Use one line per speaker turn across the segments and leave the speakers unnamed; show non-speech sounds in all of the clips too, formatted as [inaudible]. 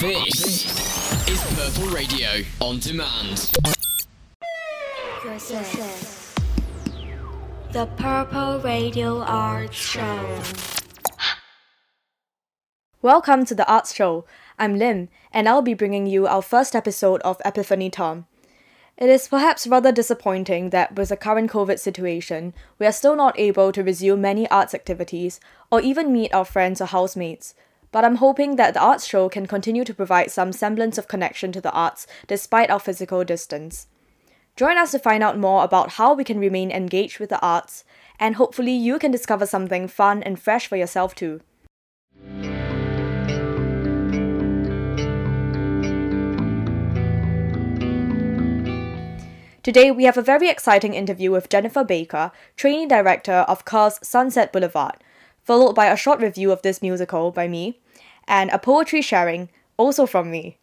This is Purple Radio on demand.
The Purple Radio Arts Show.
Welcome to the Arts Show. I'm Lim, and I'll be bringing you our first episode of Epiphany Term. It is perhaps rather disappointing that with the current COVID situation, we are still not able to resume many arts activities or even meet our friends or housemates. But I'm hoping that the arts show can continue to provide some semblance of connection to the arts despite our physical distance. Join us to find out more about how we can remain engaged with the arts, and hopefully you can discover something fun and fresh for yourself too. Today, we have a very exciting interview with Jennifer Baker, trainee director of Curve's Sunset Boulevard, followed by a short review of this musical by me, and a poetry sharing, also from me.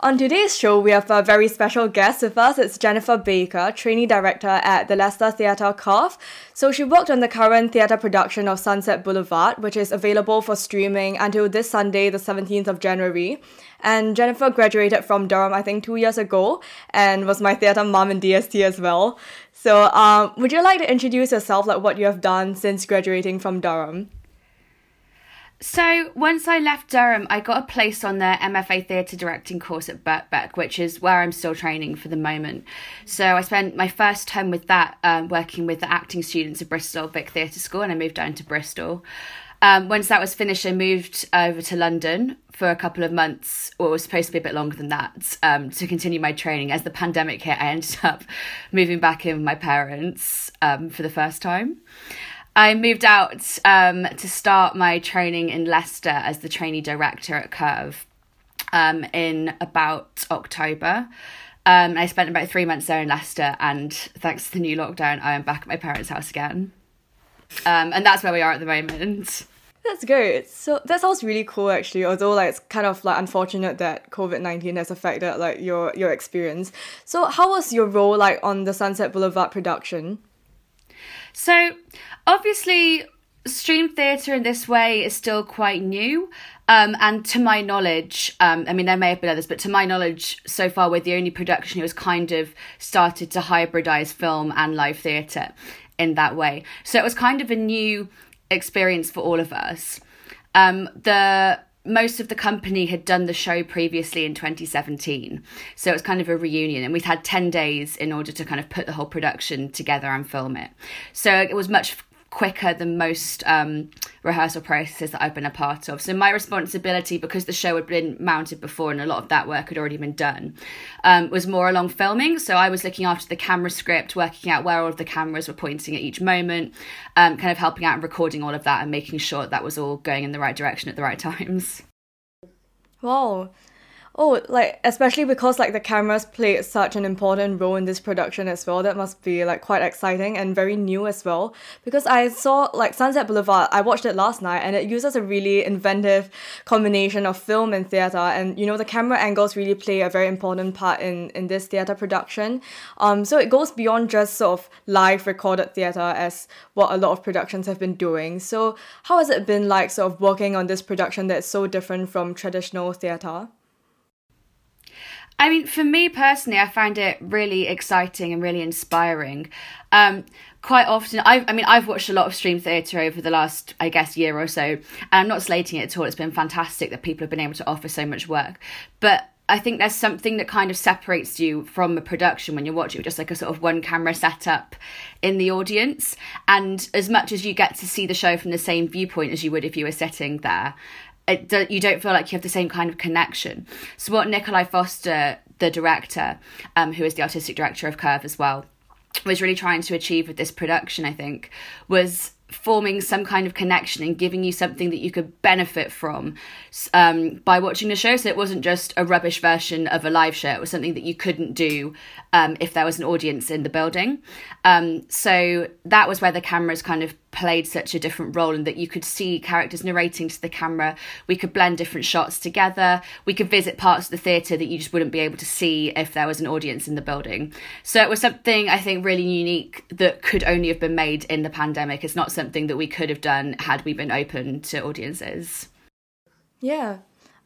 On today's show, we have a very special guest with us. It's Jennifer Baker, trainee director at the Leicester Theatre Curve. So she worked on the current theatre production of Sunset Boulevard, which is available for streaming until this Sunday, the 17th of January. And Jennifer graduated from Durham, I think, two years ago, and was my theatre mom in DST as well. So, um, would you like to introduce yourself, like what you have done since graduating from Durham?
So once I left Durham, I got a place on the MFA theatre directing course at Birkbeck, which is where I'm still training for the moment. So I spent my first term with that, um, working with the acting students at Bristol Vic Theatre School, and I moved down to Bristol. Um, once that was finished, I moved over to London for a couple of months, or it was supposed to be a bit longer than that, um, to continue my training. As the pandemic hit, I ended [laughs] up moving back in with my parents um, for the first time. I moved out um, to start my training in Leicester as the trainee director at Curve um, in about October. Um, I spent about three months there in Leicester, and thanks to the new lockdown, I am back at my parents' house again. Um, and that's where we are at the moment.
That's good. So that sounds really cool, actually. Although, like, it's kind of like unfortunate that COVID nineteen has affected like your your experience. So, how was your role like on the Sunset Boulevard production?
So, obviously, stream theatre in this way is still quite new. Um, and to my knowledge, um, I mean, there may have been others, but to my knowledge, so far, we're the only production who has kind of started to hybridize film and live theatre in that way. So it was kind of a new experience for all of us. Um, the most of the company had done the show previously in 2017 so it was kind of a reunion and we'd had 10 days in order to kind of put the whole production together and film it. So it was much quicker than most um, rehearsal processes that I've been a part of. So my responsibility, because the show had been mounted before and a lot of that work had already been done, um, was more along filming. So I was looking after the camera script, working out where all of the cameras were pointing at each moment, um, kind of helping out and recording all of that and making sure that was all going in the right direction at the right [laughs] times.
Wow. Oh, like especially because like the cameras played such an important role in this production as well. That must be like quite exciting and very new as well. Because I saw like Sunset Boulevard, I watched it last night and it uses a really inventive combination of film and theater. And you know the camera angles really play a very important part in in this theater production. Um, so it goes beyond just sort of live recorded theater as what a lot of productions have been doing. So how has it been like sort of working on this production that's so different from traditional theater?
I mean, for me personally, I find it really exciting and really inspiring. Um, quite often, I've, I mean, I've watched a lot of stream theatre over the last, I guess, year or so, and I'm not slating it at all. It's been fantastic that people have been able to offer so much work. But I think there's something that kind of separates you from a production when you're watching just like a sort of one camera setup in the audience. And as much as you get to see the show from the same viewpoint as you would if you were sitting there, it, you don't feel like you have the same kind of connection. So what Nikolai Foster, the director, um, who is the artistic director of Curve as well, was really trying to achieve with this production, I think, was forming some kind of connection and giving you something that you could benefit from um, by watching the show. So it wasn't just a rubbish version of a live show, it was something that you couldn't do um, if there was an audience in the building. Um, so that was where the cameras kind of played such a different role and that you could see characters narrating to the camera. We could blend different shots together. We could visit parts of the theatre that you just wouldn't be able to see if there was an audience in the building. So it was something I think really unique that could only have been made in the pandemic. It's not something that we could have done had we been open to audiences.
Yeah.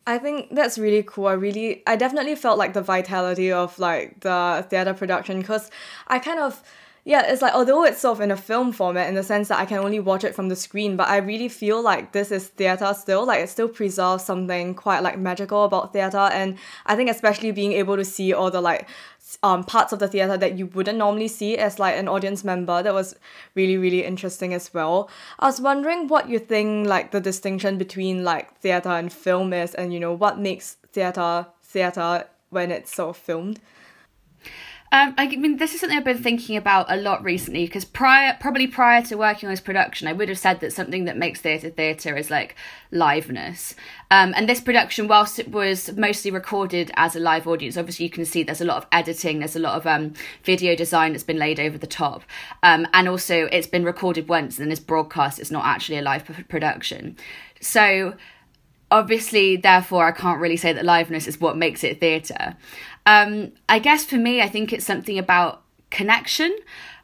I think that's really cool. I really, I definitely felt like the vitality of like the theater production because I kind of, yeah, it's like although it's sort of in a film format in the sense that I can only watch it from the screen, but I really feel like this is theater still. Like it still preserves something quite like magical about theater, and I think especially being able to see all the like um, parts of the theater that you wouldn't normally see as like an audience member. That was really really interesting as well. I was wondering what you think like the distinction between like theater and film is, and you know what makes theater theater when it's sort of filmed.
Um, I mean, this is something I've been thinking about a lot recently because prior, probably prior to working on this production, I would have said that something that makes theatre theatre is like liveness. Um, and this production, whilst it was mostly recorded as a live audience, obviously you can see there's a lot of editing, there's a lot of um, video design that's been laid over the top. Um, and also, it's been recorded once and it's broadcast, it's not actually a live production. So, obviously, therefore, I can't really say that liveness is what makes it theatre. Um, I guess for me, I think it's something about connection.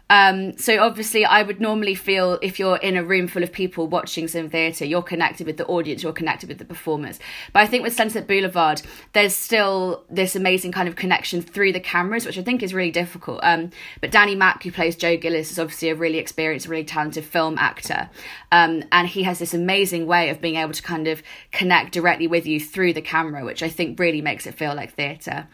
Um, so obviously, I would normally feel if you're in a room full of people watching some theatre, you're connected with the audience, you're connected with the performers. But I think with Sunset Boulevard, there's still this amazing kind of connection through the cameras, which I think is really difficult. Um, but Danny Mack, who plays Joe Gillis, is obviously a really experienced, really talented film actor, um, and he has this amazing way of being able to kind of connect directly with you through the camera, which I think really makes it feel like theatre.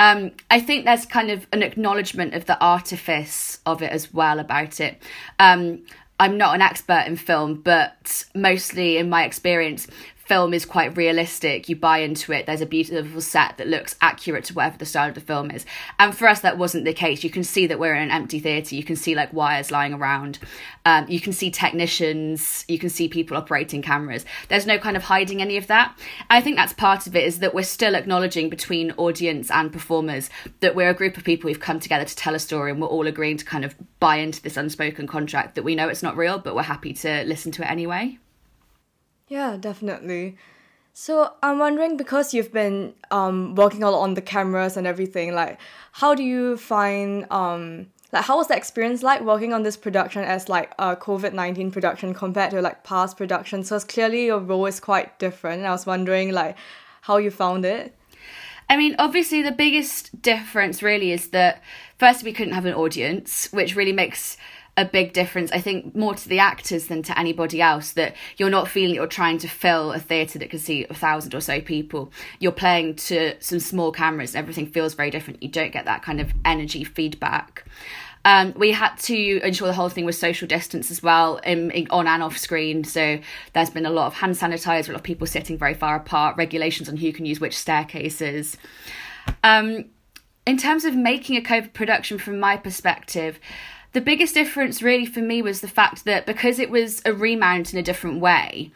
Um, I think there's kind of an acknowledgement of the artifice of it as well about it. Um, I'm not an expert in film, but mostly in my experience, film is quite realistic. You buy into it. There's a beautiful set that looks accurate to whatever the style of the film is. And for us, that wasn't the case. You can see that we're in an empty theatre. You can see like wires lying around. Um, you can see technicians. You can see people operating cameras. There's no kind of hiding any of that. I think that's part of it is that we're still acknowledging between audience and performers that we're a group of people who've come together to tell a story and we're all agreeing to kind of buy into this unspoken contract that we know it's not real, but we're happy to listen to it anyway.
Yeah, definitely. So I'm wondering because you've been um working a lot on the cameras and everything, like how do you find um like how was the experience like working on this production as like a COVID nineteen production compared to like past productions? So it's clearly your role is quite different. And I was wondering like how you found it.
I mean, obviously, the biggest difference really is that first we couldn't have an audience, which really makes a big difference, I think, more to the actors than to anybody else. That you're not feeling you're trying to fill a theatre that can see a thousand or so people. You're playing to some small cameras, and everything feels very different. You don't get that kind of energy feedback. Um, we had to ensure the whole thing was social distance as well, in, in, on and off screen. So there's been a lot of hand sanitizer, a lot of people sitting very far apart, regulations on who can use which staircases. Um, in terms of making a COVID production, from my perspective, the biggest difference really for me was the fact that because it was a remount in a different way,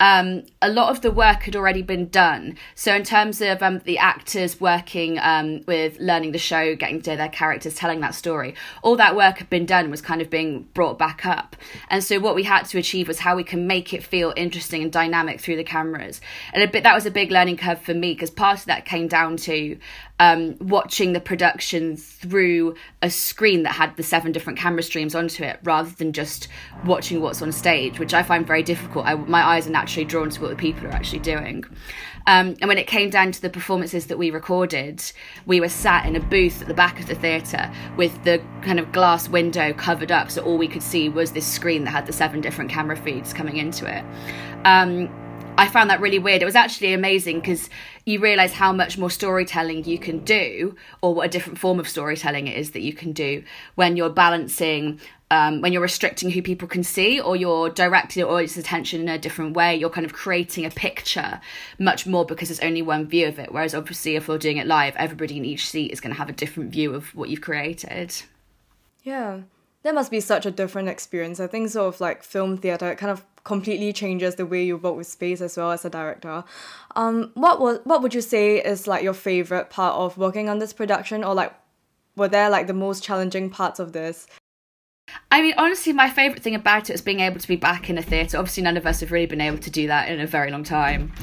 um, a lot of the work had already been done. So, in terms of um, the actors working um, with learning the show, getting to their characters, telling that story, all that work had been done was kind of being brought back up. And so, what we had to achieve was how we can make it feel interesting and dynamic through the cameras. And a bit that was a big learning curve for me because part of that came down to um, watching the production through a screen that had the seven different camera streams onto it rather than just watching what's on stage, which I find very difficult. I, my eyes are naturally drawn to what the people are actually doing. Um, and when it came down to the performances that we recorded, we were sat in a booth at the back of the theatre with the kind of glass window covered up, so all we could see was this screen that had the seven different camera feeds coming into it. Um, I found that really weird. It was actually amazing because you realize how much more storytelling you can do, or what a different form of storytelling it is that you can do when you're balancing, um, when you're restricting who people can see, or you're directing your audience's attention in a different way. You're kind of creating a picture much more because there's only one view of it. Whereas obviously, if you're doing it live, everybody in each seat is going to have a different view of what you've created.
Yeah that must be such a different experience. I think sort of like film theater, it kind of completely changes the way you work with space as well as a director. Um, what was what would you say is like your favorite part of working on this production, or like were there like the most challenging parts of this?
I mean, honestly, my favourite thing about it is being able to be back in a theatre. Obviously, none of us have really been able to do that in a very long time.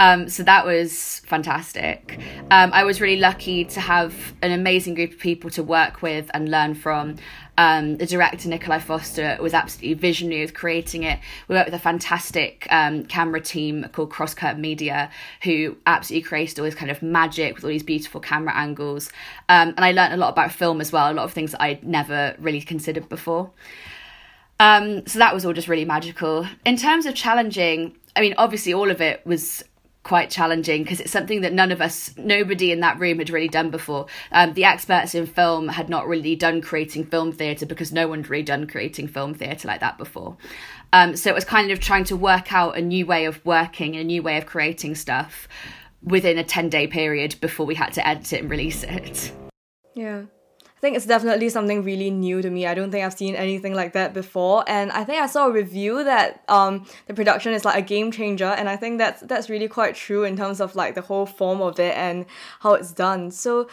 Um, so that was fantastic. Um, I was really lucky to have an amazing group of people to work with and learn from. Um, the director Nikolai Foster was absolutely visionary with creating it. We worked with a fantastic um, camera team called Crosscut Media, who absolutely created all this kind of magic with all these beautiful camera angles. Um, and I learned a lot about film as well, a lot of things that I'd never really considered before. Um, so that was all just really magical. In terms of challenging, I mean, obviously, all of it was quite challenging because it's something that none of us, nobody in that room had really done before. Um, the experts in film had not really done creating film theatre because no one had really done creating film theatre like that before. Um, so it was kind of trying to work out a new way of working, a new way of creating stuff within a 10 day period before we had to edit it and release it.
Yeah. I think it's definitely something really new to me. I don't think I've seen anything like that before. And I think I saw a review that um the production is like a game changer and I think that's that's really quite true in terms of like the whole form of it and how it's done. So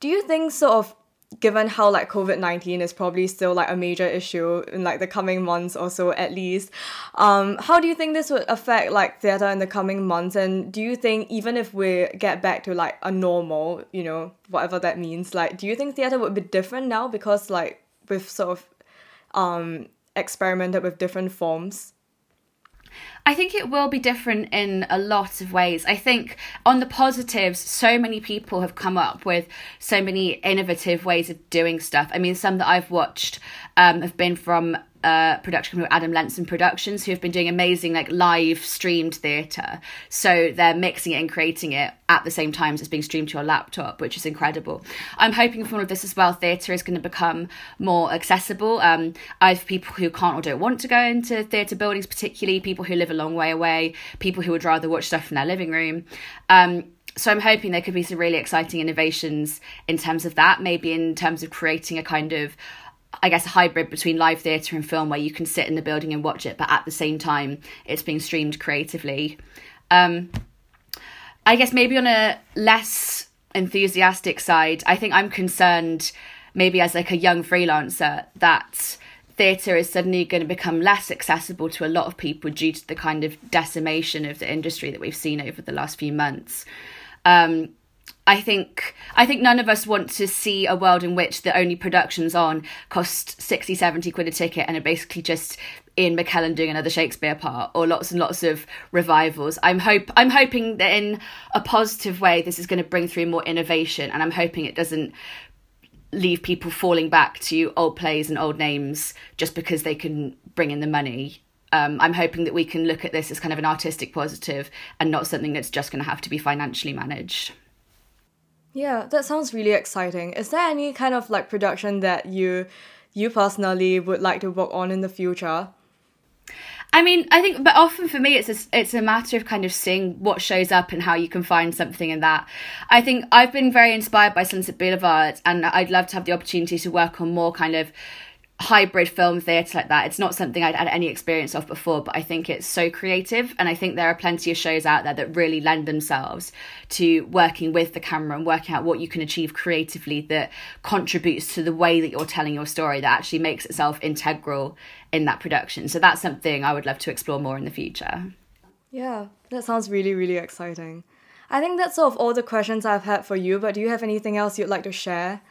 do you think sort of given how like COVID nineteen is probably still like a major issue in like the coming months or so at least, um, how do you think this would affect like theatre in the coming months? And do you think even if we get back to like a normal, you know, whatever that means, like do you think theatre would be different now because like we've sort of um experimented with different forms?
I think it will be different in a lot of ways. I think on the positives, so many people have come up with so many innovative ways of doing stuff. I mean, some that I've watched um, have been from uh, production from Adam Lenson Productions, who have been doing amazing like live streamed theatre. So they're mixing it and creating it at the same time as it's being streamed to your laptop, which is incredible. I'm hoping from all of this as well, theatre is going to become more accessible. Um, I have people who can't or don't want to go into theatre buildings, particularly people who live a long way away, people who would rather watch stuff in their living room. Um, so I'm hoping there could be some really exciting innovations in terms of that, maybe in terms of creating a kind of I guess a hybrid between live theatre and film where you can sit in the building and watch it, but at the same time it's being streamed creatively. Um, I guess maybe on a less enthusiastic side, I think I'm concerned maybe as like a young freelancer that theatre is suddenly going to become less accessible to a lot of people due to the kind of decimation of the industry that we've seen over the last few months. Um, I think I think none of us want to see a world in which the only productions on cost 60 70 quid a ticket and are basically just Ian McKellen doing another Shakespeare part or lots and lots of revivals. I'm hope I'm hoping that in a positive way this is going to bring through more innovation and I'm hoping it doesn't leave people falling back to old plays and old names just because they can bring in the money. Um, I'm hoping that we can look at this as kind of an artistic positive and not something that's just going to have to be financially managed.
Yeah, that sounds really exciting. Is there any kind of like production that you you personally would like to work on in the future?
I mean, I think, but often for me, it's a, it's a matter of kind of seeing what shows up and how you can find something in that. I think I've been very inspired by Sunset Boulevard, and I'd love to have the opportunity to work on more kind of hybrid film theatre like that. It's not something I'd had any experience of before, but I think it's so creative. And I think there are plenty of shows out there that really lend themselves to working with the camera and working out what you can achieve creatively that contributes to the way that you're telling your story that actually makes itself integral in that production. So that's something I would love to explore more in the future.
Yeah, that sounds really, really exciting. I think that's sort of all the questions I've had for you, but do you have anything else you'd like to share?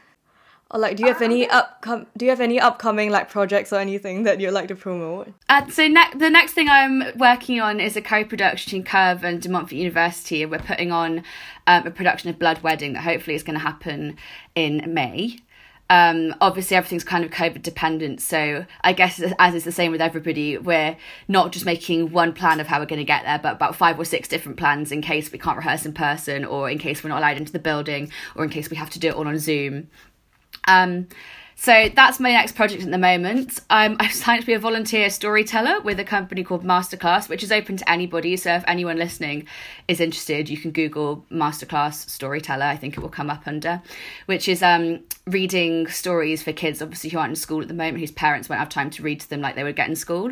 Or like, do you have any upcom- Do you have any upcoming like projects or anything that you'd like to promote?
Uh, so ne- the next thing I'm working on is a co-production Curve and De Montfort University. We're putting on um, a production of Blood Wedding that hopefully is going to happen in May. Um, obviously, everything's kind of COVID dependent, so I guess as is the same with everybody, we're not just making one plan of how we're going to get there, but about five or six different plans in case we can't rehearse in person, or in case we're not allowed into the building, or in case we have to do it all on Zoom. Um, so that's my next project at the moment. Um, I've signed to be a volunteer storyteller with a company called Masterclass, which is open to anybody. So if anyone listening is interested, you can Google Masterclass storyteller. I think it will come up under, which is um, reading stories for kids, obviously who aren't in school at the moment, whose parents won't have time to read to them like they would get in school.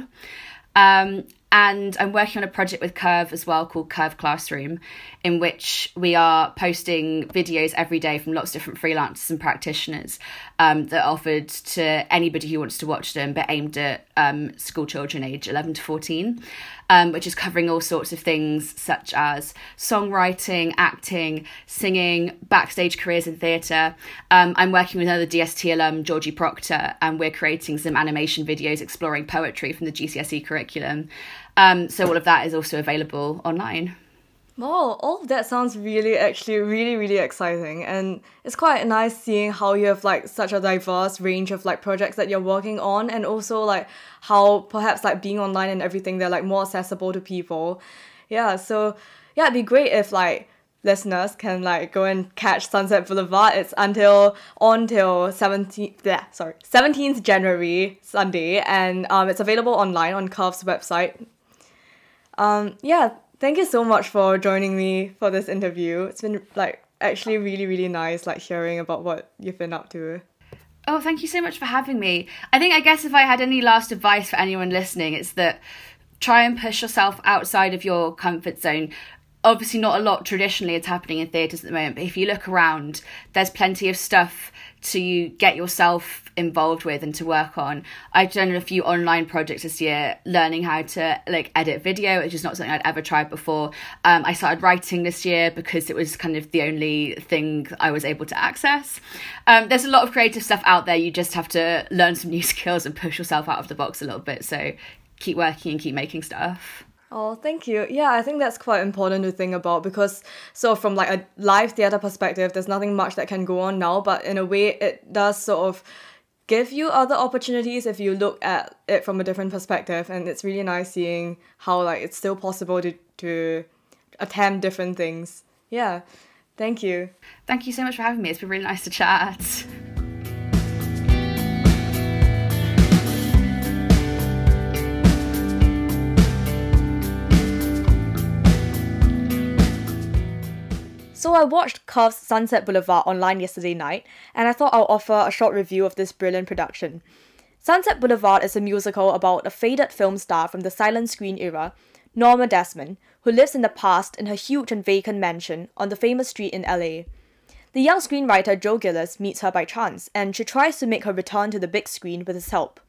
Um, and I'm working on a project with Curve as well called Curve Classroom, in which we are posting videos every day from lots of different freelancers and practitioners um, that are offered to anybody who wants to watch them, but aimed at um, school children age 11 to 14, um, which is covering all sorts of things such as songwriting, acting, singing, backstage careers in theatre. Um, I'm working with another DST alum, Georgie Proctor, and we're creating some animation videos exploring poetry from the GCSE curriculum. Um, so all of that is also available online.
Wow, all of that sounds really, actually, really, really exciting, and it's quite nice seeing how you have like such a diverse range of like projects that you're working on, and also like how perhaps like being online and everything they're like more accessible to people. Yeah, so yeah, it'd be great if like listeners can like go and catch Sunset Boulevard. It's until on till 17th, yeah, sorry, 17th January Sunday, and um, it's available online on Curve's website. Um, yeah, thank you so much for joining me for this interview. It's been like actually really really nice like hearing about what you've been up to.
Oh, thank you so much for having me. I think I guess if I had any last advice for anyone listening, it's that try and push yourself outside of your comfort zone. Obviously, not a lot traditionally is happening in theatres at the moment, but if you look around, there's plenty of stuff to get yourself involved with and to work on. I've done a few online projects this year, learning how to like edit video, which is not something I'd ever tried before. Um, I started writing this year because it was kind of the only thing I was able to access. Um, there's a lot of creative stuff out there. You just have to learn some new [laughs] skills and push yourself out of the box a little bit. So keep working and keep making stuff.
Oh, thank you. Yeah, I think that's quite important to think about because so from like a live theater perspective, there's nothing much that can go on now, but in a way it does sort of give you other opportunities if you look at it from a different perspective and it's really nice seeing how like it's still possible to to attempt different things. Yeah. Thank you.
Thank you so much for having me. It's been really nice to chat.
So I watched Curve's Sunset Boulevard online yesterday night, and I thought I'll offer a short review of this brilliant production. Sunset Boulevard is a musical about a faded film star from the silent screen era, Norma Desmond, who lives in the past in her huge and vacant mansion on the famous street in LA. The young screenwriter Joe Gillis meets her by chance, and she tries to make her return to the big screen with his help.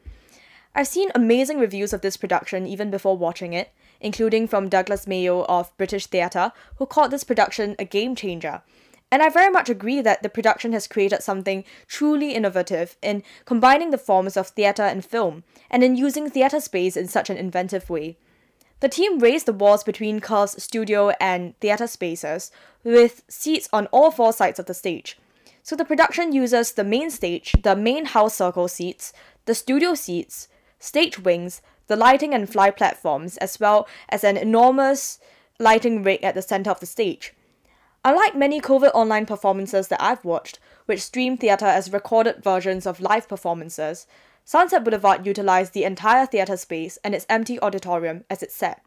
I've seen amazing reviews of this production even before watching it, including from Douglas Mayo of British Theatre, who called this production a game changer. And I very much agree that the production has created something truly innovative in combining the forms of theatre and film, and in using theatre space in such an inventive way. The team raised the walls between Curve's studio and theatre spaces, with seats on all four sides of the stage. So the production uses the main stage, the main house circle seats, the studio seats, stage wings, the lighting and fly platforms, as well as an enormous lighting rig at the center of the stage. Unlike many COVID online performances that I've watched, which stream theatre as recorded versions of live performances, Sunset Boulevard utilized the entire theatre space and its empty auditorium as its set.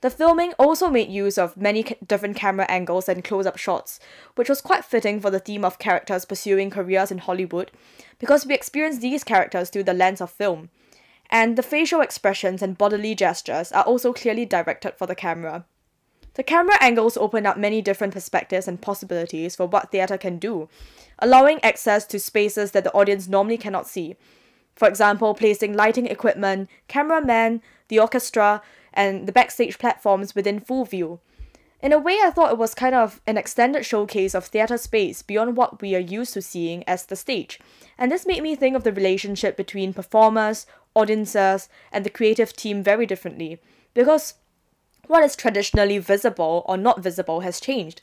The filming also made use of many different camera angles and close up shots, which was quite fitting for the theme of characters pursuing careers in Hollywood, because we experience these characters through the lens of film, and the facial expressions and bodily gestures are also clearly directed for the camera. The camera angles open up many different perspectives and possibilities for what theatre can do, allowing access to spaces that the audience normally cannot see. For example, placing lighting equipment, cameramen, the orchestra, and the backstage platforms within full view. In a way, I thought it was kind of an extended showcase of theatre space beyond what we are used to seeing as the stage, and this made me think of the relationship between performers, audiences, and the creative team very differently, because what is traditionally visible or not visible has changed.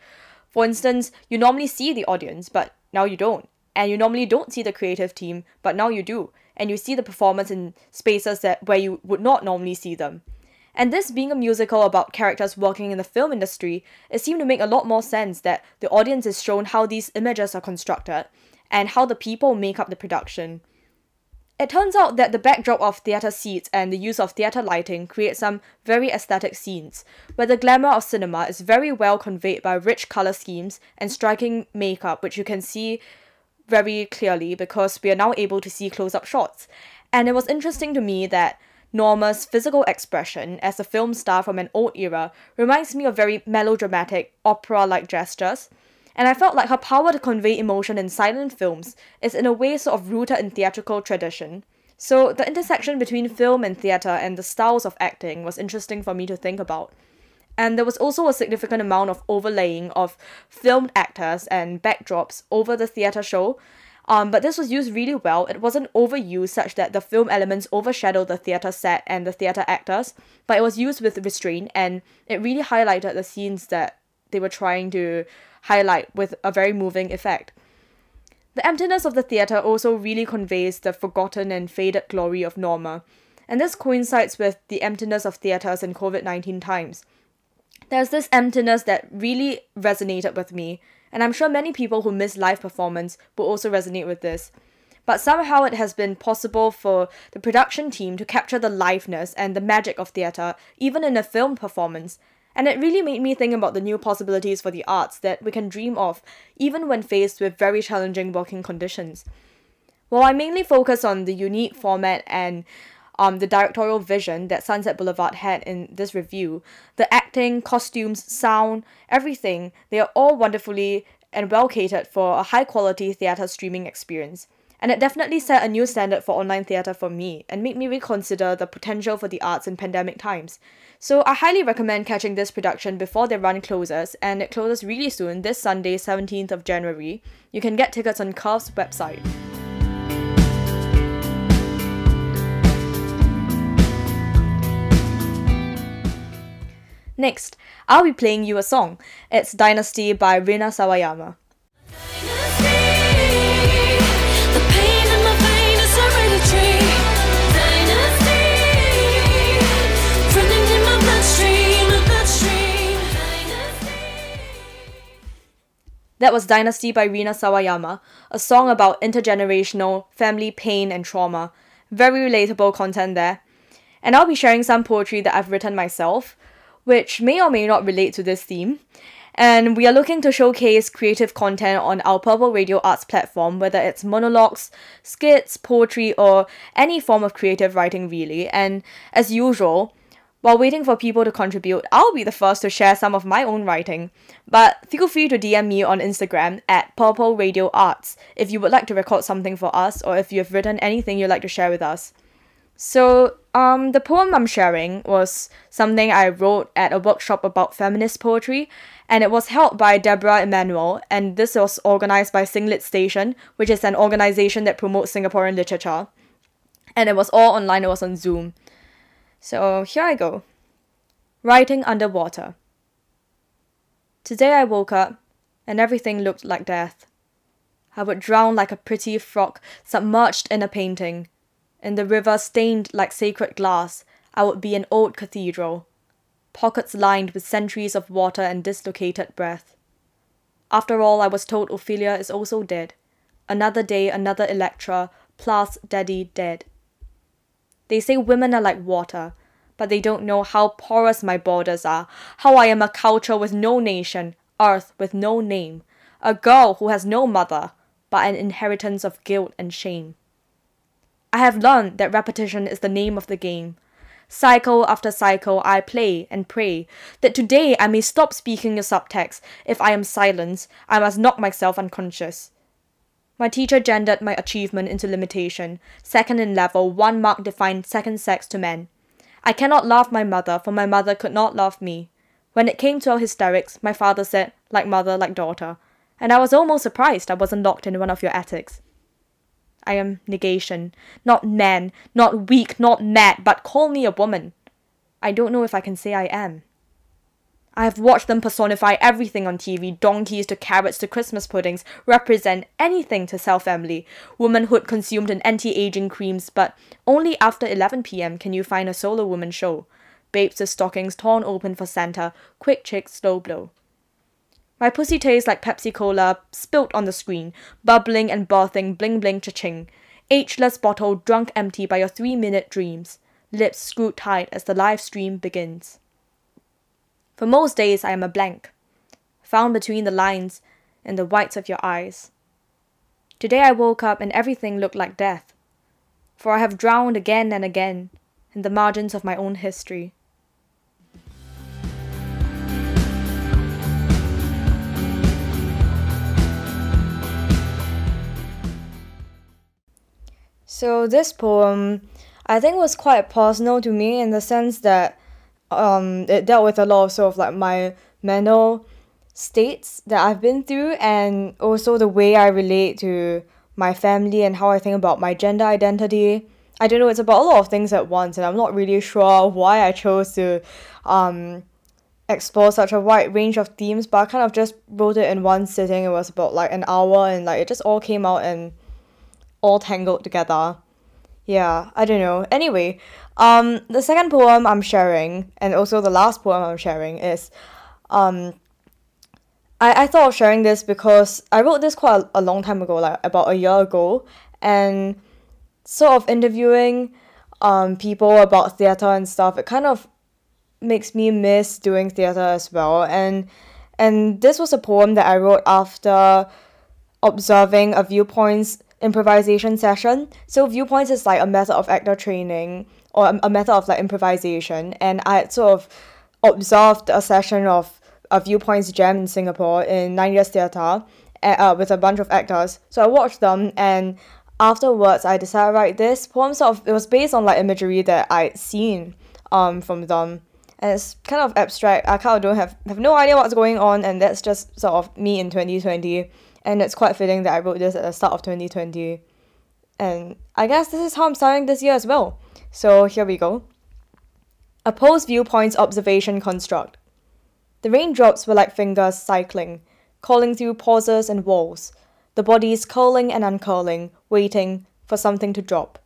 For instance, you normally see the audience, but now you don't. And you normally don't see the creative team, but now you do. And you see the performance in spaces that where you would not normally see them. And this being a musical about characters working in the film industry, it seemed to make a lot more sense that the audience is shown how these images are constructed and how the people make up the production. It turns out that the backdrop of theatre seats and the use of theatre lighting create some very aesthetic scenes, where the glamour of cinema is very well conveyed by rich colour schemes and striking makeup, which you can see very clearly because we are now able to see close up shots. And it was interesting to me that Norma's physical expression as a film star from an old era reminds me of very melodramatic, opera like gestures. And I felt like her power to convey emotion in silent films is in a way sort of rooted in theatrical tradition. So the intersection between film and theatre and the styles of acting was interesting for me to think about. And there was also a significant amount of overlaying of filmed actors and backdrops over the theatre show, um, but this was used really well. It wasn't overused such that the film elements overshadowed the theatre set and the theatre actors, but it was used with restraint and it really highlighted the scenes that they were trying to highlight with a very moving effect. The emptiness of the theatre also really conveys the forgotten and faded glory of Norma, and this coincides with the emptiness of theatres in COVID 19 times. There's this emptiness that really resonated with me, and I'm sure many people who miss live performance will also resonate with this. But somehow it has been possible for the production team to capture the liveness and the magic of theatre, even in a film performance. And it really made me think about the new possibilities for the arts that we can dream of, even when faced with very challenging working conditions. While I mainly focus on the unique format and um, the directorial vision that Sunset Boulevard had in this review, the acting, costumes, sound, everything, they are all wonderfully and well catered for a high quality theatre streaming experience. And it definitely set a new standard for online theatre for me and made me reconsider the potential for the arts in pandemic times. So I highly recommend catching this production before their run closes, and it closes really soon, this Sunday, 17th of January. You can get tickets on Curve's website. Next, I'll be playing you a song. It's Dynasty by Rina Sawayama. That was Dynasty by Rina Sawayama, a song about intergenerational family pain and trauma. Very relatable content there. And I'll be sharing some poetry that I've written myself which may or may not relate to this theme. And we are looking to showcase creative content on our Purple Radio Arts platform, whether it's monologues, skits, poetry, or any form of creative writing, really. And as usual, while waiting for people to contribute, I'll be the first to share some of my own writing. But feel free to DM me on Instagram at Purple Radio Arts if you would like to record something for us or if you have written anything you'd like to share with us. So, um, the poem I'm sharing was something I wrote at a workshop about feminist poetry, and it was held by Deborah Emmanuel, and this was organized by Singlit Station, which is an organization that promotes Singaporean literature. And it was all online, it was on Zoom. So, here I go. Writing underwater. Today I woke up, and everything looked like death. I would drown like a pretty frock submerged in a painting in the river stained like sacred glass, I would be an old cathedral, pockets lined with centuries of water and dislocated breath. After all, I was told Ophelia is also dead. Another day, another Electra, plus Daddy dead. They say women are like water, but they don't know how porous my borders are, how I am a culture with no nation, earth with no name, a girl who has no mother, but an inheritance of guilt and shame. I have learned that repetition is the name of the game. Cycle after cycle, I play and pray that today I may stop speaking the subtext. If I am silenced, I must knock myself unconscious. My teacher gendered my achievement into limitation. Second in level, one mark defined second sex to men. I cannot love my mother, for my mother could not love me. When it came to our hysterics, my father said, like mother, like daughter. And I was almost surprised I wasn't locked in one of your attics. I am negation. Not man, not weak, not mad, but call me a woman. I don't know if I can say I am. I have watched them personify everything on TV donkeys to carrots to Christmas puddings, represent anything to sell family, womanhood consumed in anti aging creams, but only after 11 pm can you find a solo woman show. Babes with stockings torn open for Santa, quick chick, slow blow. My pussy tastes like Pepsi Cola spilt on the screen, bubbling and birthing bling bling cha-ching. Ageless bottle drunk empty by your three minute dreams, lips screwed tight as the live stream begins. For most days I am a blank, found between the lines and the whites of your eyes. Today I woke up and everything looked like death, for I have drowned again and again, in the margins of my own history. So this poem, I think, was quite personal to me in the sense that um, it dealt with a lot of sort of like my mental states that I've been through, and also the way I relate to my family and how I think about my gender identity. I don't know, it's about a lot of things at once, and I'm not really sure why I chose to um, explore such a wide range of themes, but I kind of just wrote it in one sitting. It was about like an hour, and like it just all came out and all tangled together. Yeah, I don't know. Anyway, um, the second poem I'm sharing, and also the last poem I'm sharing, is um, I, I thought of sharing this because I wrote this quite a, a long time ago, like about a year ago, and sort of interviewing um, people about theatre and stuff, it kind of makes me miss doing theatre as well. And and this was a poem that I wrote after observing a viewpoints improvisation session. So viewpoints is like a method of actor training or a, method of like improvisation, and I sort of observed a session of a viewpoints jam in Singapore in Nine Years Theatre uh, with a bunch of actors. So I watched them and afterwards I decided to write this poem sort of it was based on like imagery that I'd seen um from them. And it's kind of abstract. I kind of don't have have no idea what's going on and that's just sort of me in 2020 and it's quite fitting that I wrote this at the start of 2020. And I guess this is how I'm starting this year as well. So here we go. Opposed viewpoints observation construct. The raindrops were like fingers cycling, calling through pauses and walls, the bodies curling and uncurling, waiting for something to drop.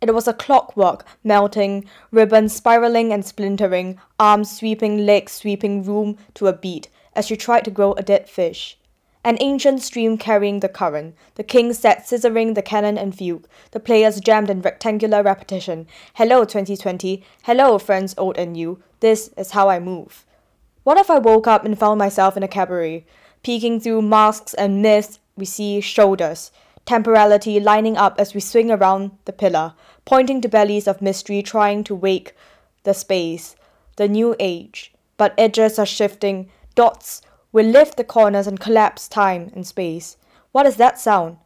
It was a clockwork, melting, ribbons spiraling and splintering, arms sweeping, legs sweeping room to a beat as she tried to grow a dead fish. An ancient stream carrying the current, the king sat scissoring the cannon and fugue, the players jammed in rectangular repetition. Hello, 2020. Hello, friends old and new. This is how I move. What if I woke up and found myself in a cabaret? Peeking through masks and mist, we see shoulders, temporality lining up as we swing around the pillar, pointing to bellies of mystery trying to wake the space, the new age. But edges are shifting, dots will lift the corners and collapse time and space. What is that sound?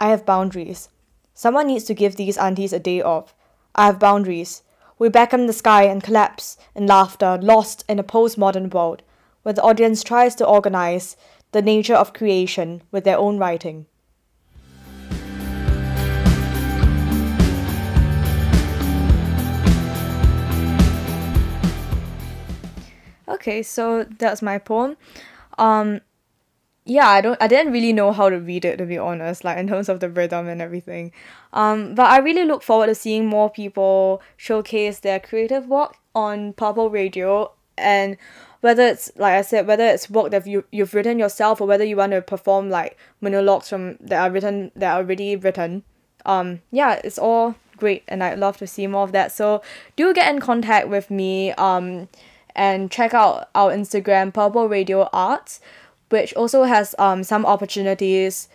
I have boundaries. Someone needs to give these aunties a day off. I have boundaries. We beckon the sky and collapse in laughter, lost in a postmodern world, where the audience tries to organize the nature of creation with their own writing. Okay, so that's my poem. Um yeah, I don't I didn't really know how to read it to be honest, like in terms of the rhythm and everything. Um but I really look forward to seeing more people showcase their creative work on Purple Radio and whether it's like I said, whether it's work that you you've written yourself or whether you want to perform like monologues from that are written that are already written. Um yeah, it's all great and I'd love to see more of that. So do get in contact with me. Um and check out our Instagram, Purple Radio Arts, which also has um, some opportunities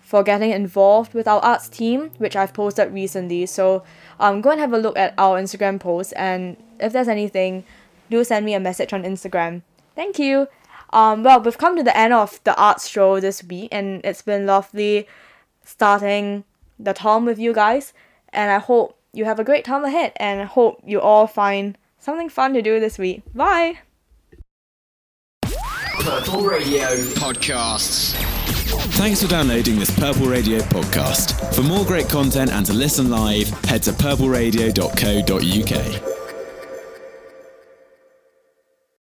for getting involved with our arts team, which I've posted recently. So um, go and have a look at our Instagram post, and if there's anything, do send me a message on Instagram. Thank you. Um, well, we've come to the end of the arts show this week, and it's been lovely starting the term with you guys. And I hope you have a great time ahead, and I hope you all find something fun to do this week. Bye.
Purple Radio Podcasts.
Thanks for downloading this Purple Radio podcast. For more great content and to listen live, head to purpleradio.co.uk.